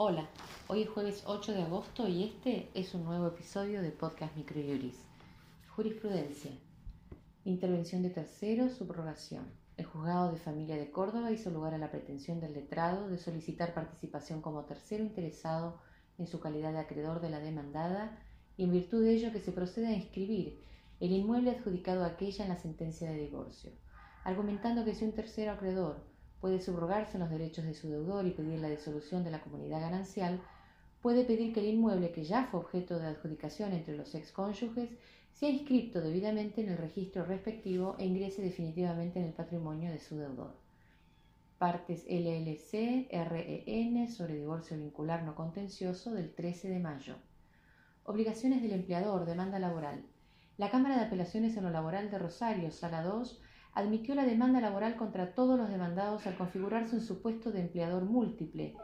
Hola, hoy es jueves 8 de agosto y este es un nuevo episodio de Podcast Microjuris. Jurisprudencia. Intervención de terceros, subrogación. El juzgado de familia de Córdoba hizo lugar a la pretensión del letrado de solicitar participación como tercero interesado en su calidad de acreedor de la demandada y en virtud de ello que se proceda a inscribir el inmueble adjudicado a aquella en la sentencia de divorcio, argumentando que si un tercero acreedor puede subrogarse en los derechos de su deudor y pedir la disolución de la comunidad ganancial, puede pedir que el inmueble que ya fue objeto de adjudicación entre los excónyuges sea inscrito debidamente en el registro respectivo e ingrese definitivamente en el patrimonio de su deudor. Partes LLC REN sobre divorcio vincular no contencioso del 13 de mayo. Obligaciones del empleador, demanda laboral. La Cámara de Apelaciones en lo Laboral de Rosario, Sala 2, admitió la demanda laboral contra todos los demandados al configurarse un supuesto de empleador múltiple.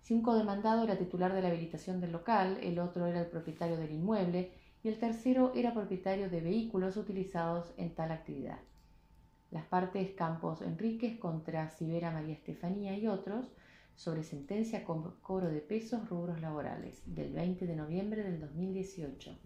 Si un codemandado era titular de la habilitación del local, el otro era el propietario del inmueble y el tercero era propietario de vehículos utilizados en tal actividad. Las partes Campos Enríquez contra Sibera María Estefanía y otros sobre sentencia con cobro de pesos rubros laborales del 20 de noviembre del 2018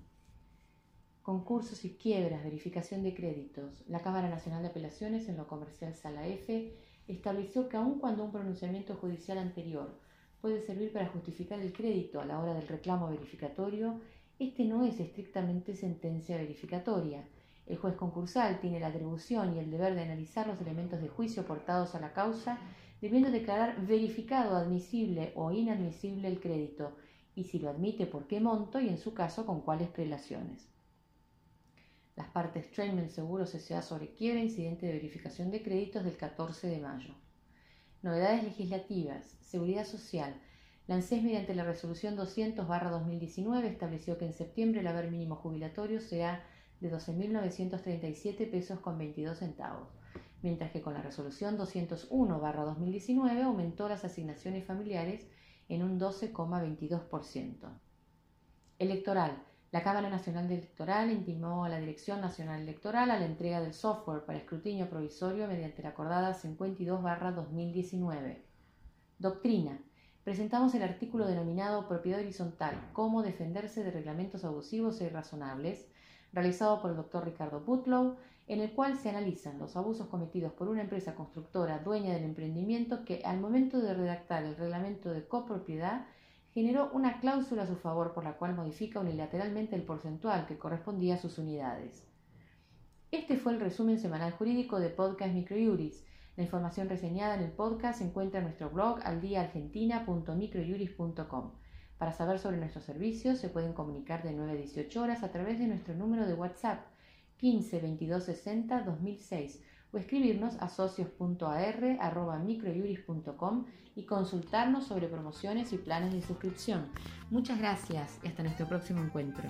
concursos y quiebras, verificación de créditos. La Cámara Nacional de Apelaciones en lo comercial Sala F estableció que aun cuando un pronunciamiento judicial anterior puede servir para justificar el crédito a la hora del reclamo verificatorio, este no es estrictamente sentencia verificatoria. El juez concursal tiene la atribución y el deber de analizar los elementos de juicio aportados a la causa, debiendo declarar verificado, admisible o inadmisible el crédito, y si lo admite por qué monto y en su caso con cuáles prelaciones las partes Trainment Seguros S.A. sobre quiebra incidente de verificación de créditos del 14 de mayo. Novedades legislativas. Seguridad social. La ANSES mediante la resolución 200-2019 estableció que en septiembre el haber mínimo jubilatorio sea de 12.937 pesos con 22 centavos, mientras que con la resolución 201-2019 aumentó las asignaciones familiares en un 12,22%. Electoral. La Cámara Nacional Electoral intimó a la Dirección Nacional Electoral a la entrega del software para escrutinio provisorio mediante la acordada 52-2019. Doctrina. Presentamos el artículo denominado Propiedad horizontal, cómo defenderse de reglamentos abusivos e irrazonables, realizado por el doctor Ricardo Putlow, en el cual se analizan los abusos cometidos por una empresa constructora dueña del emprendimiento que al momento de redactar el reglamento de copropiedad generó una cláusula a su favor por la cual modifica unilateralmente el porcentual que correspondía a sus unidades. Este fue el resumen semanal jurídico de Podcast Microjuris. La información reseñada en el podcast se encuentra en nuestro blog aldiaargentina.microjuris.com. Para saber sobre nuestros servicios se pueden comunicar de 9 a 18 horas a través de nuestro número de WhatsApp 15 22 60 2006 o escribirnos a socios.ar.microjuris.com y consultarnos sobre promociones y planes de suscripción. Muchas gracias y hasta nuestro próximo encuentro.